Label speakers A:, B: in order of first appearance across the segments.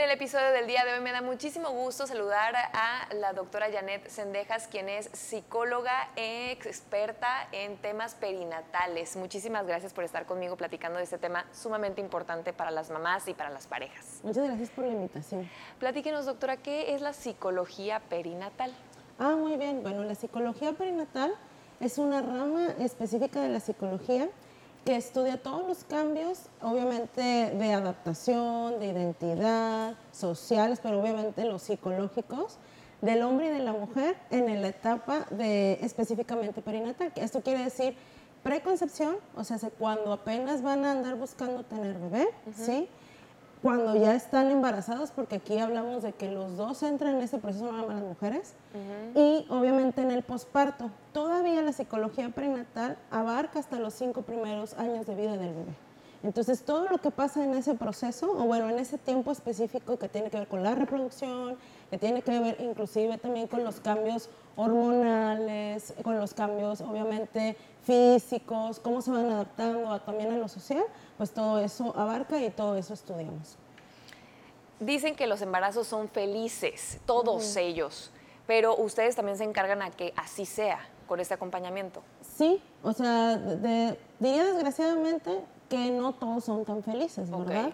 A: En el episodio del día de hoy me da muchísimo gusto saludar a la doctora Janet Sendejas, quien es psicóloga experta en temas perinatales. Muchísimas gracias por estar conmigo platicando de este tema sumamente importante para las mamás y para las parejas.
B: Muchas gracias por la invitación.
A: Platíquenos, doctora, ¿qué es la psicología perinatal?
B: Ah, muy bien. Bueno, la psicología perinatal es una rama específica de la psicología que estudia todos los cambios, obviamente de adaptación, de identidad, sociales, pero obviamente los psicológicos del hombre y de la mujer en la etapa de específicamente perinatal. Esto quiere decir preconcepción, o sea, cuando apenas van a andar buscando tener bebé, ¿sí? Cuando ya están embarazadas, porque aquí hablamos de que los dos entran en ese proceso, no las mujeres, y obviamente en el posparto. Todavía la psicología prenatal abarca hasta los cinco primeros años de vida del bebé. Entonces, todo lo que pasa en ese proceso, o bueno, en ese tiempo específico que tiene que ver con la reproducción, que tiene que ver inclusive también con los cambios hormonales, con los cambios obviamente físicos, cómo se van adaptando también a lo social, pues todo eso abarca y todo eso estudiamos.
A: Dicen que los embarazos son felices, todos ellos, pero ustedes también se encargan a que así sea con este acompañamiento.
B: Sí, o sea, diría desgraciadamente que no todos son tan felices, ¿verdad?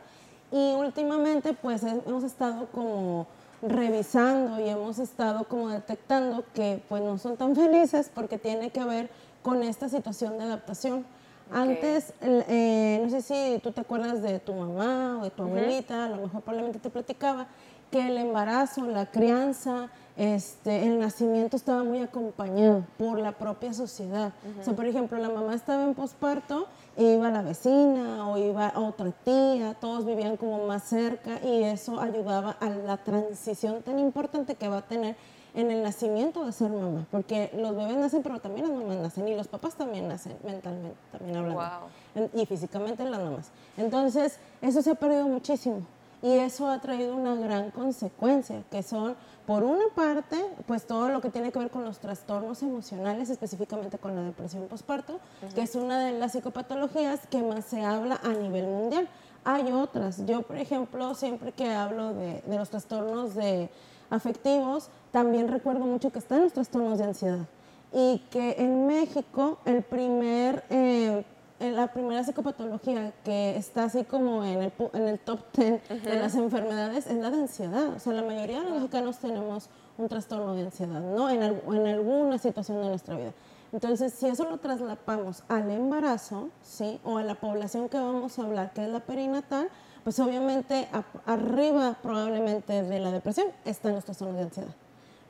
B: Y últimamente pues hemos estado como revisando y hemos estado como detectando que pues no son tan felices porque tiene que ver con esta situación de adaptación. Antes, eh, no sé si tú te acuerdas de tu mamá o de tu abuelita, a lo mejor probablemente te platicaba que el embarazo, la crianza, este, el nacimiento estaba muy acompañado por la propia sociedad. O sea, por ejemplo, la mamá estaba en posparto e iba a la vecina o iba a otra tía, todos vivían como más cerca y eso ayudaba a la transición tan importante que va a tener en el nacimiento de ser mamá, porque los bebés nacen, pero también las mamás nacen y los papás también nacen mentalmente, también hablando, y físicamente las mamás. Entonces, eso se ha perdido muchísimo y eso ha traído una gran consecuencia, que son, por una parte, pues todo lo que tiene que ver con los trastornos emocionales, específicamente con la depresión postparto, que es una de las psicopatologías que más se habla a nivel mundial. Hay otras. Yo, por ejemplo, siempre que hablo de, los trastornos de afectivos, también recuerdo mucho que están los trastornos de ansiedad y que en México el primer eh, la primera psicopatología que está así como en el, en el top 10 de las enfermedades es la de ansiedad. O sea, la mayoría de los mexicanos tenemos un trastorno de ansiedad, ¿no? En, en alguna situación de nuestra vida. Entonces, si eso lo traslapamos al embarazo, ¿sí? O a la población que vamos a hablar, que es la perinatal, pues obviamente arriba probablemente de la depresión están los trastornos de ansiedad.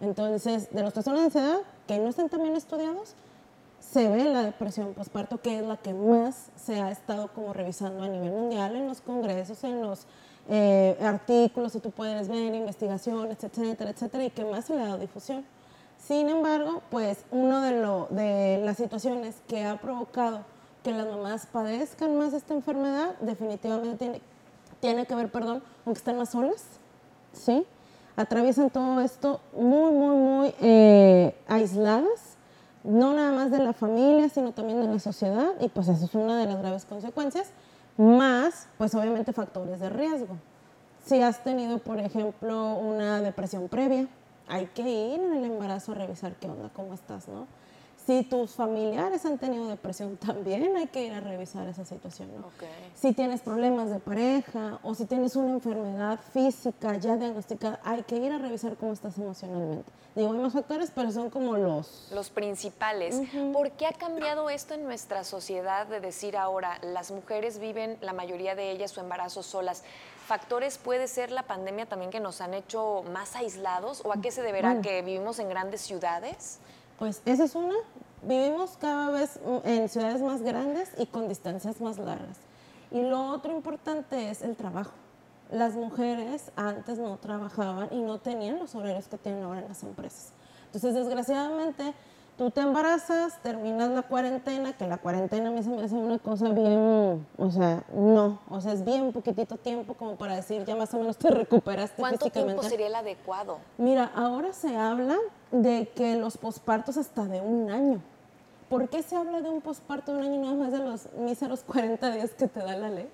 B: Entonces, de los trastornos de ansiedad, que no están también estudiados, se ve la depresión postparto, que es la que más se ha estado como revisando a nivel mundial en los congresos, en los eh, artículos, si tú puedes ver, investigaciones, etcétera, etcétera, y que más se le ha dado difusión. Sin embargo, pues uno de, de las situaciones que ha provocado que las mamás padezcan más esta enfermedad, definitivamente tiene, tiene que ver, perdón, con que están más solas, ¿sí? Atraviesan todo esto muy, muy, muy eh, aisladas no nada más de la familia, sino también de la sociedad, y pues eso es una de las graves consecuencias, más pues obviamente factores de riesgo. Si has tenido, por ejemplo, una depresión previa, hay que ir en el embarazo a revisar qué onda, cómo estás, ¿no? Si tus familiares han tenido depresión, también hay que ir a revisar esa situación. ¿no? Si tienes problemas de pareja o si tienes una enfermedad física ya diagnosticada, hay que ir a revisar cómo estás emocionalmente. Digo, hay más factores, pero son como los...
A: Los principales. ¿Por qué ha cambiado esto en nuestra sociedad de decir ahora, las mujeres viven, la mayoría de ellas, su embarazo solas? ¿Factores puede ser la pandemia también que nos han hecho más aislados? ¿O a qué se deberá que vivimos en grandes ciudades?
B: Pues esa es una. Vivimos cada vez en ciudades más grandes y con distancias más largas. Y lo otro importante es el trabajo. Las mujeres antes no trabajaban y no tenían los horarios que tienen ahora en las empresas. Entonces, desgraciadamente, tú te embarazas, terminas la cuarentena, que la cuarentena a mí se me hace una cosa bien, o sea, no, o sea, es bien poquitito tiempo como para decir ya más o menos te recuperaste
A: ¿Cuánto tiempo sería el adecuado?
B: Mira, ahora se habla de que los pospartos hasta de un año. ¿Por qué se habla de un posparto de un año no más de los míseros 40 días que te da la ley?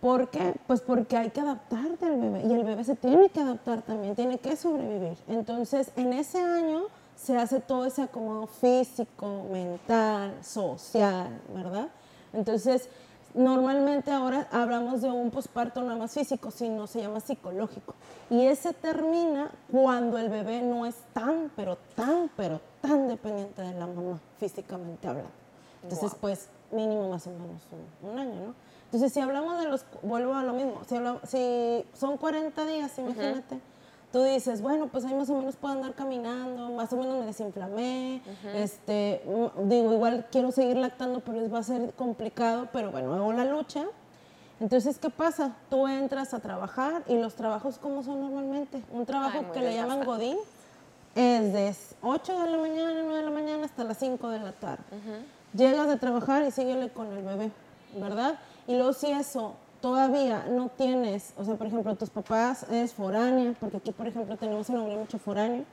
B: ¿Por qué? Pues porque hay que adaptarte al bebé y el bebé se tiene que adaptar también, tiene que sobrevivir. Entonces, en ese año se hace todo ese acomodo físico, mental, social, ¿verdad? Entonces, normalmente ahora hablamos de un posparto no más físico, sino se llama psicológico. Y ese termina cuando el bebé no es tan, pero tan, pero tan dependiente de la mamá, físicamente hablando. Entonces, pues, mínimo más o menos un año, ¿no? Entonces, si hablamos de los, vuelvo a lo mismo, si, si son 40 días, imagínate, tú dices, bueno, pues ahí más o menos puedo andar caminando, más o menos me desinflamé, este, mm, digo, igual quiero seguir lactando, pero va a ser complicado, pero bueno, hago la lucha. Entonces, ¿qué pasa? Tú entras a trabajar y los trabajos, ¿cómo son normalmente? Un trabajo que le llaman Godín es de 8 de la mañana, 9 de la mañana hasta las 5 de la tarde. Llegas de trabajar y síguele con el bebé, ¿verdad? Y luego si eso todavía no tienes, o sea, por ejemplo, tus papás eres foránea, porque aquí, por ejemplo, tenemos en la mucho foráneo.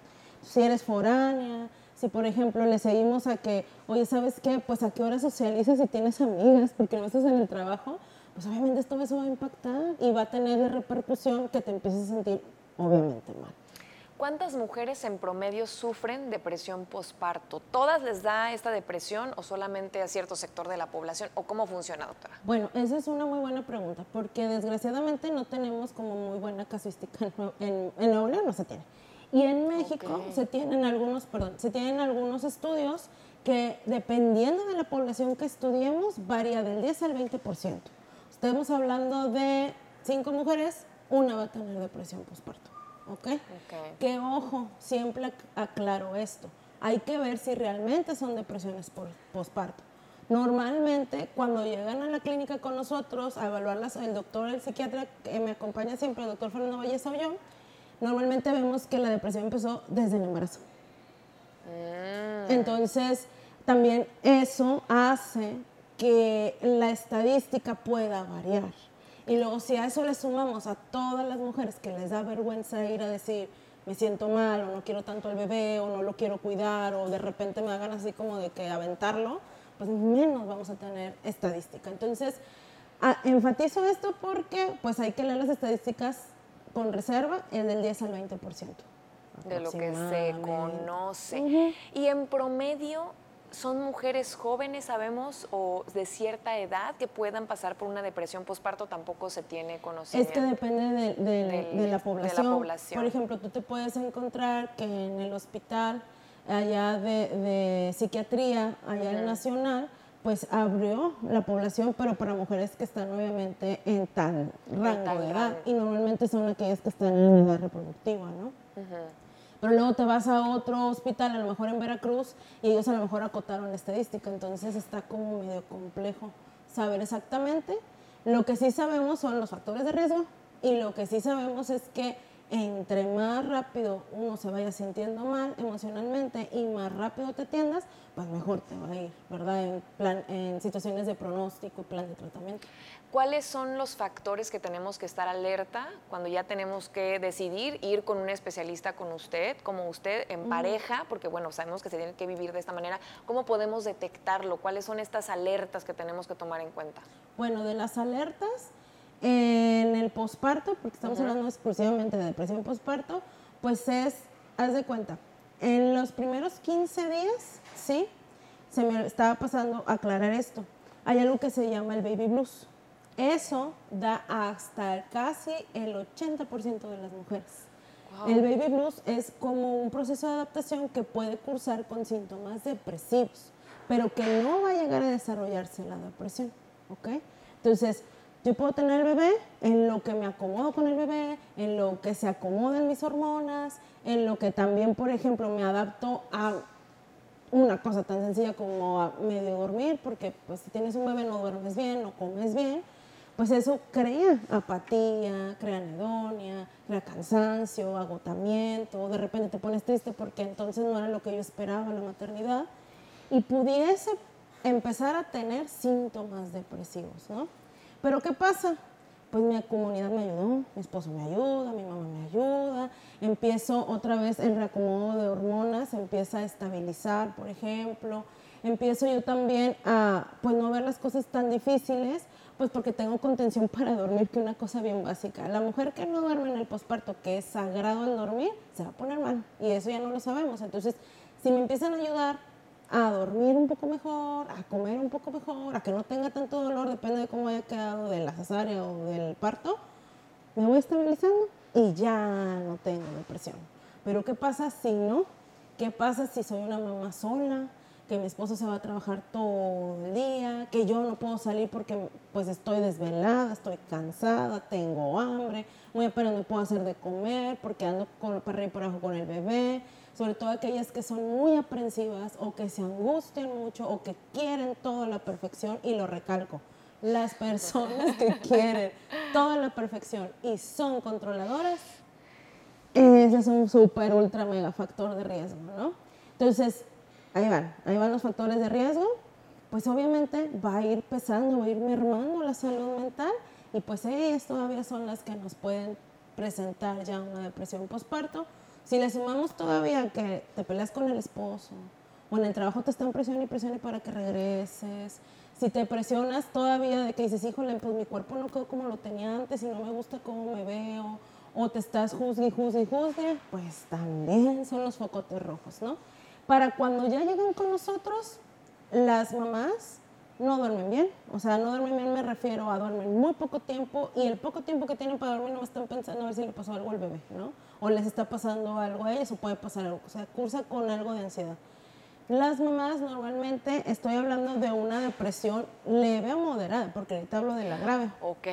B: Si eres foránea, si por ejemplo le seguimos a que, oye, ¿sabes qué? Pues a qué hora socializas y tienes amigas porque no estás en el trabajo, pues obviamente esto eso va a impactar y va a tener repercusión que te empieces a sentir obviamente mal.
A: ¿Cuántas mujeres en promedio sufren depresión postparto? ¿Todas les da esta depresión o solamente a cierto sector de la población? ¿O cómo funciona, doctora?
B: Bueno, esa es una muy buena pregunta, porque desgraciadamente no tenemos como muy buena casuística en, en Nuevo León, no se tiene. Y en México se tienen algunos, perdón, se tienen algunos estudios que dependiendo de la población que estudiemos varía del 10 al 20%. Estamos hablando de cinco mujeres, una va a tener depresión postparto. ¿ok? Que ojo, siempre aclaro esto. Hay que ver si realmente son depresiones por posparto. Normalmente, cuando llegan a la clínica con nosotros a evaluarlas, el doctor, el psiquiatra que me acompaña siempre, el doctor Fernando Valle yo, normalmente vemos que la depresión empezó desde el embarazo. Mm. Entonces, también eso hace que la estadística pueda variar. Y luego si a eso le sumamos a todas las mujeres que les da vergüenza ir a decir, me siento mal o no quiero tanto al bebé o no lo quiero cuidar o de repente me hagan así como de que aventarlo, pues menos vamos a tener estadística. Entonces, enfatizo esto porque pues hay que leer las estadísticas con reserva, el del 10 al 20%.
A: De lo que se conoce. Y en promedio, son mujeres jóvenes, sabemos, o de cierta edad que puedan pasar por una depresión postparto, tampoco se tiene conocimiento.
B: Es que depende de, la población. Por ejemplo, tú te puedes encontrar que en el hospital allá de, psiquiatría, allá en Nacional, pues abrió la población, pero para mujeres que están obviamente en tal rango de edad. Y normalmente son aquellas que están en edad reproductiva, ¿no? Pero luego te vas a otro hospital, a lo mejor en Veracruz, y ellos a lo mejor acotaron la estadística, entonces está como medio complejo saber exactamente. Lo que sí sabemos son los factores de riesgo y lo que sí sabemos es que entre más rápido uno se vaya sintiendo mal emocionalmente y más rápido te atiendas, pues mejor te va a ir, ¿verdad? En, plan, en situaciones de pronóstico y plan de tratamiento.
A: ¿Cuáles son los factores que tenemos que estar alerta cuando ya tenemos que decidir ir con un especialista con usted, como usted, en pareja? Porque bueno, sabemos que se tiene que vivir de esta manera. ¿Cómo podemos detectarlo? ¿Cuáles son estas alertas que tenemos que tomar en cuenta?
B: Bueno, de las alertas, en el posparto, porque estamos hablando exclusivamente de depresión posparto, pues es, haz de cuenta, en los primeros 15 días, sí, se me estaba pasando aclarar esto. Hay algo que se llama el baby blues. Eso da hasta casi el 80% de las mujeres. El baby blues es como un proceso de adaptación que puede cursar con síntomas depresivos, pero que no va a llegar a desarrollarse la depresión, ¿ok? Entonces, yo puedo tener el bebé en lo que me acomodo con el bebé, en lo que se acomodan mis hormonas, en lo que también, por ejemplo, me adapto a una cosa tan sencilla como a medio dormir, porque pues si tienes un bebé no duermes bien, no comes bien, pues eso crea apatía, crea anedonia, crea cansancio, agotamiento, de repente te pones triste porque entonces no era lo que yo esperaba la maternidad y pudiese empezar a tener síntomas depresivos, ¿no? Pero ¿qué pasa? Pues mi comunidad me ayudó, mi esposo me ayuda, mi mamá me ayuda, empiezo otra vez el reacomodo de hormonas, empieza a estabilizar, por ejemplo, empiezo yo también a pues no ver las cosas tan difíciles Pues porque tengo contención para dormir, que una cosa bien básica. La mujer que no duerme en el posparto, que es sagrado el dormir, se va a poner mal. Y eso ya no lo sabemos. Entonces, si me empiezan a ayudar a dormir un poco mejor, a comer un poco mejor, a que no tenga tanto dolor, depende de cómo haya quedado de la cesárea o del parto, me voy estabilizando y ya no tengo depresión. Pero ¿qué pasa si no? ¿Qué pasa si soy una mamá sola? Que mi esposo se va a trabajar todo el día, que yo no puedo salir porque pues estoy desvelada, estoy cansada, tengo hambre, muy apenas me puedo hacer de comer porque ando con, para arriba y para abajo con el bebé, sobre todo aquellas que son muy aprensivas o que se angustian mucho o que quieren toda la perfección y lo recalco, las personas que quieren toda la perfección y son controladoras ese es un súper, ultra, mega factor de riesgo, ¿no? Entonces, ahí van, ahí van los factores de riesgo. Pues obviamente va a ir pesando, va a ir mermando la salud mental y pues ellas todavía son las que nos pueden presentar ya una depresión postparto. Si le sumamos todavía que te peleas con el esposo o en el trabajo te están presionando y presionando para que regreses, si te presionas todavía de que dices, híjole, pues mi cuerpo no quedó como lo tenía antes y no me gusta cómo me veo, o te estás juzgue, juzgue, juzgue, pues también son los focotes rojos, ¿no? Para cuando ya llegan con nosotros, las mamás no duermen bien. O sea, no duermen bien me refiero a duermen muy poco tiempo y el poco tiempo que tienen para dormir no están pensando a ver si le pasó algo al bebé, ¿no? O les está pasando algo a ellos o puede pasar algo. O sea, cursa con algo de ansiedad. Las mamás normalmente estoy hablando de una depresión leve o moderada, porque ahorita hablo de la grave.
A: Ok,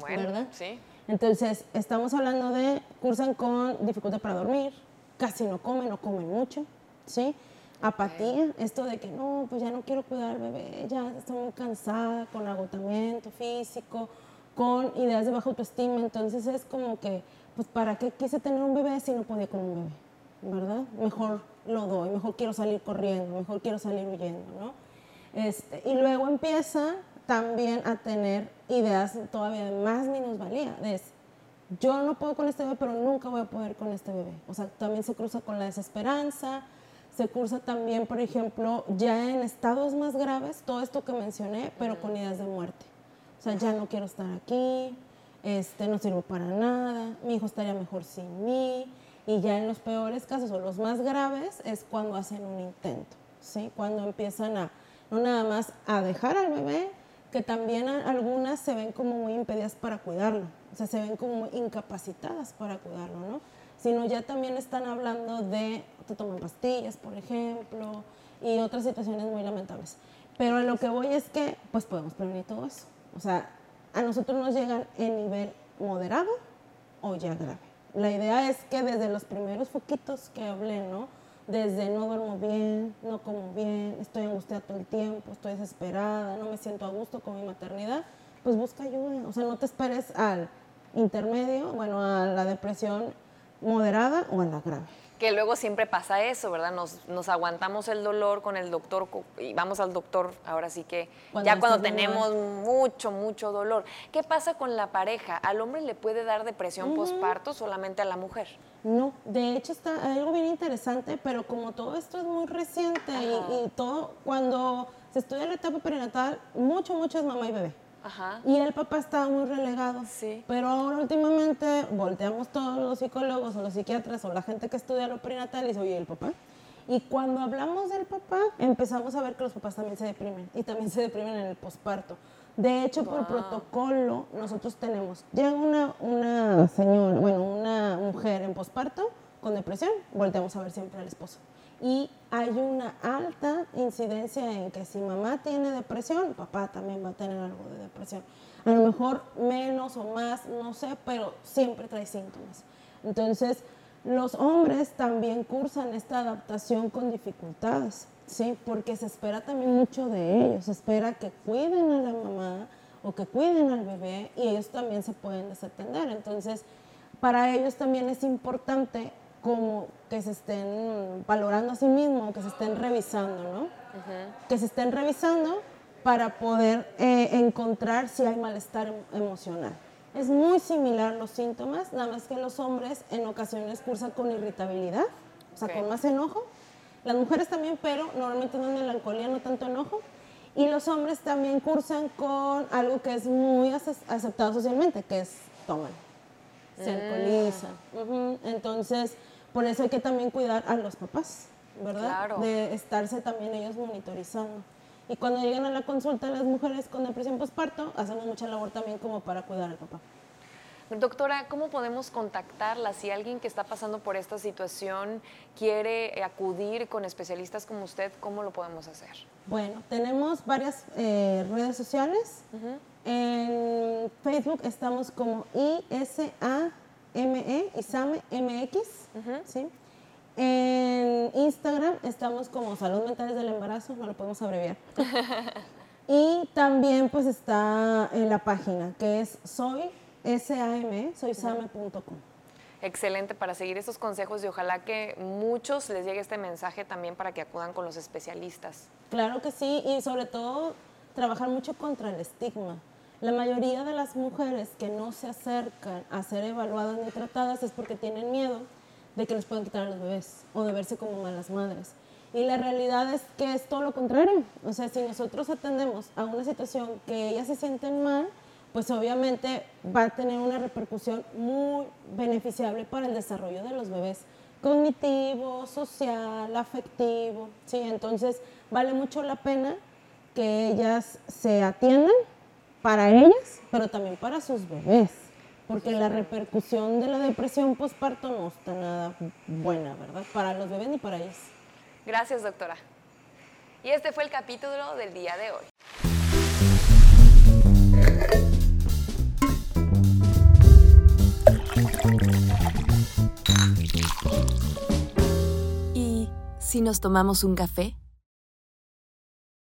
A: bueno, ¿verdad? Sí.
B: Entonces, estamos hablando de cursan con dificultad para dormir, casi no comen, no comen mucho, ¿sí? Apatía, esto de que no, pues ya no quiero cuidar al bebé, ya estoy muy cansada, con agotamiento físico, con ideas de baja autoestima, entonces es como que, pues ¿para qué quise tener un bebé si no podía con un bebé? ¿Verdad? Mejor lo doy, mejor quiero salir corriendo, mejor quiero salir huyendo, ¿no? Este, y luego empieza también a tener ideas todavía de más minusvalía. Es, yo no puedo con este bebé, pero nunca voy a poder con este bebé. O sea, también se cruza con la desesperanza, se cruza también, por ejemplo, ya en estados más graves, todo esto que mencioné, pero con ideas de muerte. O sea, ya no quiero estar aquí, este, no sirvo para nada, mi hijo estaría mejor sin mí. Y ya en los peores casos o los más graves es cuando hacen un intento, ¿sí? Cuando empiezan a, no nada más a dejar al bebé, que también algunas se ven como muy impedidas para cuidarlo, o sea, se ven como incapacitadas para cuidarlo, ¿no? Sino ya también están hablando de, te toman pastillas, por ejemplo, y otras situaciones muy lamentables. Pero a lo que voy es que, pues podemos prevenir todo eso. O sea, a nosotros nos llegan en nivel moderado o ya grave. La idea es que desde los primeros foquitos que hablé, ¿no? desde no duermo bien, no como bien, estoy angustiada todo el tiempo, estoy desesperada, no me siento a gusto con mi maternidad, pues busca ayuda. O sea, no te esperes al intermedio, bueno, a la depresión moderada o a la grave
A: que luego siempre pasa eso, ¿verdad? Nos, nos, aguantamos el dolor con el doctor y vamos al doctor, ahora sí que ya cuando tenemos mucho, mucho dolor. ¿Qué pasa con la pareja? ¿Al hombre le puede dar depresión postparto solamente a la mujer?
B: No, de hecho está algo bien interesante, pero como todo esto es muy reciente y, y, todo, cuando se estudia la etapa perinatal, mucho, mucho es mamá y bebé. Y el papá estaba muy relegado. Sí. Pero ahora últimamente volteamos todos los psicólogos o los psiquiatras o la gente que estudia lo prenatal y dice, oye, ¿el papá? Y cuando hablamos del papá, empezamos a ver que los papás también se deprimen y también se deprimen en el posparto. De hecho, por protocolo, nosotros tenemos, llega una, una señora, bueno, una mujer en posparto con depresión, volteamos a ver siempre al esposo y hay una alta incidencia en que si mamá tiene depresión, papá también va a tener algo de depresión. A lo mejor menos o más, no sé, pero siempre trae síntomas. Entonces, los hombres también cursan esta adaptación con dificultades, ¿sí? Porque se espera también mucho de ellos, se espera que cuiden a la mamá o que cuiden al bebé y ellos también se pueden desatender. Entonces, para ellos también es importante como que se estén valorando a sí mismos, que se estén revisando, ¿no? Que se estén revisando para poder eh, encontrar si hay malestar em, emocional. Es muy similar los síntomas, nada más que los hombres en ocasiones cursan con irritabilidad, o sea, con más enojo. Las mujeres también, pero normalmente no melancolía, no tanto enojo. Y los hombres también cursan con algo que es muy aceptado socialmente, que es toman, se mm. alcoholizan. Entonces, por eso hay que también cuidar a los papás, ¿verdad? De estarse también ellos monitorizando. Y cuando llegan a la consulta las mujeres con depresión postparto, hacemos mucha labor también como para cuidar al papá.
A: Doctora, ¿cómo podemos contactarla si alguien que está pasando por esta situación quiere acudir con especialistas como usted? ¿Cómo lo podemos hacer?
B: Bueno, tenemos varias eh, redes sociales. En Facebook estamos como ISAME, ISAME MX. ¿sí? En Instagram estamos como Salud Mentales del Embarazo, no lo podemos abreviar. y también pues está en la página que es soy SAM, soysame.com.
A: Excelente para seguir estos consejos y ojalá que muchos les llegue este mensaje también para que acudan con los especialistas.
B: Claro que sí, y sobre todo trabajar mucho contra el estigma. La mayoría de las mujeres que no se acercan a ser evaluadas ni tratadas es porque tienen miedo de que les puedan quitar a los bebés o de verse como malas madres. Y la realidad es que es todo lo contrario. O sea, si nosotros atendemos a una situación que ellas se sienten mal, pues obviamente va a tener una repercusión muy beneficiable para el desarrollo de los bebés cognitivo, social, afectivo, ¿sí? Entonces vale mucho la pena que ellas se atiendan para ellas, pero también para sus bebés, porque la repercusión de la depresión postparto no está nada buena, ¿verdad? Para los bebés ni para ellas.
A: Gracias, doctora. Y este fue el capítulo del día de hoy.
C: ¿Y si nos tomamos un café?